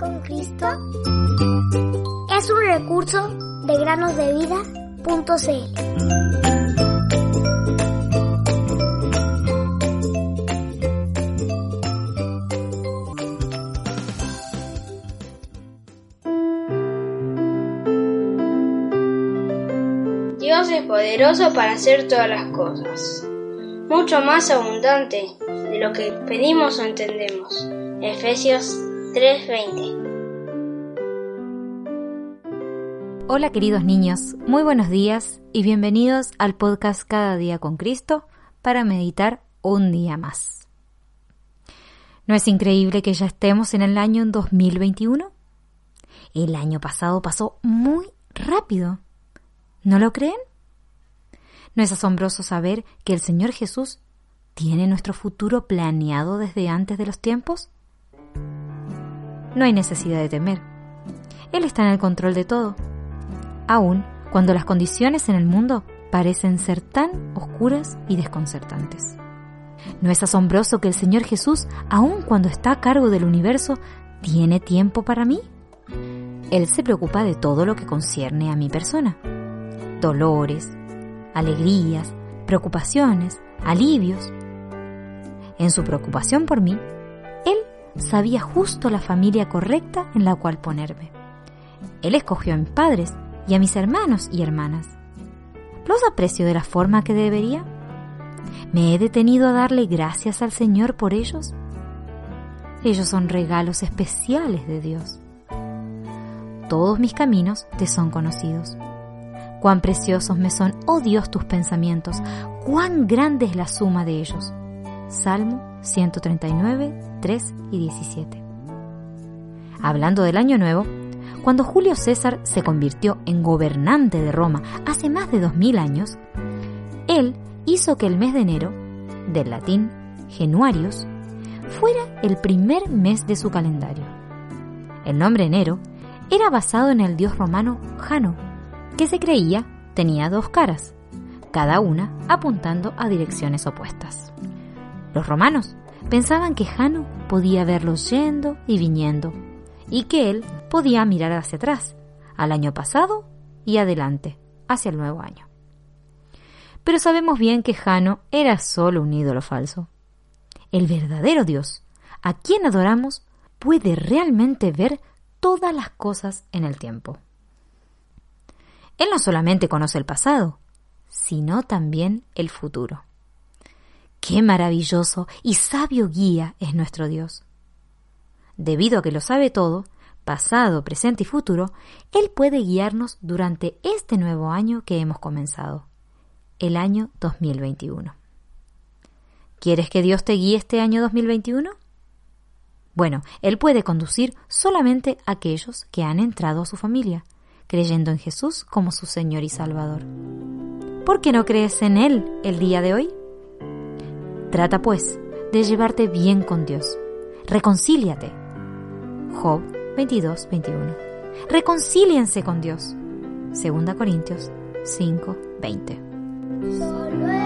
con Cristo es un recurso de granosdevida.cl. Dios es poderoso para hacer todas las cosas, mucho más abundante de lo que pedimos o entendemos. Efesios 3:20 Hola queridos niños, muy buenos días y bienvenidos al podcast Cada día con Cristo para meditar un día más. ¿No es increíble que ya estemos en el año 2021? El año pasado pasó muy rápido. ¿No lo creen? ¿No es asombroso saber que el Señor Jesús tiene nuestro futuro planeado desde antes de los tiempos? No hay necesidad de temer. Él está en el control de todo, aun cuando las condiciones en el mundo parecen ser tan oscuras y desconcertantes. ¿No es asombroso que el Señor Jesús, aun cuando está a cargo del universo, tiene tiempo para mí? Él se preocupa de todo lo que concierne a mi persona dolores, alegrías, preocupaciones, alivios. En su preocupación por mí, sabía justo la familia correcta en la cual ponerme. Él escogió a mis padres y a mis hermanos y hermanas. ¿Los aprecio de la forma que debería? ¿Me he detenido a darle gracias al Señor por ellos? Ellos son regalos especiales de Dios. Todos mis caminos te son conocidos. Cuán preciosos me son, oh Dios, tus pensamientos, cuán grande es la suma de ellos. Salmo 139, 3 y 17. Hablando del año nuevo, cuando Julio César se convirtió en gobernante de Roma hace más de dos mil años, él hizo que el mes de enero, del latín Genuarius, fuera el primer mes de su calendario. El nombre enero era basado en el dios romano Jano, que se creía tenía dos caras, cada una apuntando a direcciones opuestas. Los romanos pensaban que Jano podía verlos yendo y viniendo, y que él podía mirar hacia atrás, al año pasado y adelante, hacia el nuevo año. Pero sabemos bien que Jano era solo un ídolo falso. El verdadero Dios, a quien adoramos, puede realmente ver todas las cosas en el tiempo. Él no solamente conoce el pasado, sino también el futuro. Qué maravilloso y sabio guía es nuestro Dios. Debido a que lo sabe todo, pasado, presente y futuro, Él puede guiarnos durante este nuevo año que hemos comenzado, el año 2021. ¿Quieres que Dios te guíe este año 2021? Bueno, Él puede conducir solamente a aquellos que han entrado a su familia, creyendo en Jesús como su Señor y Salvador. ¿Por qué no crees en Él el día de hoy? Trata, pues, de llevarte bien con Dios. Reconcíliate. Job 22, 21. Reconcíliense con Dios. 2 Corintios 5, 20.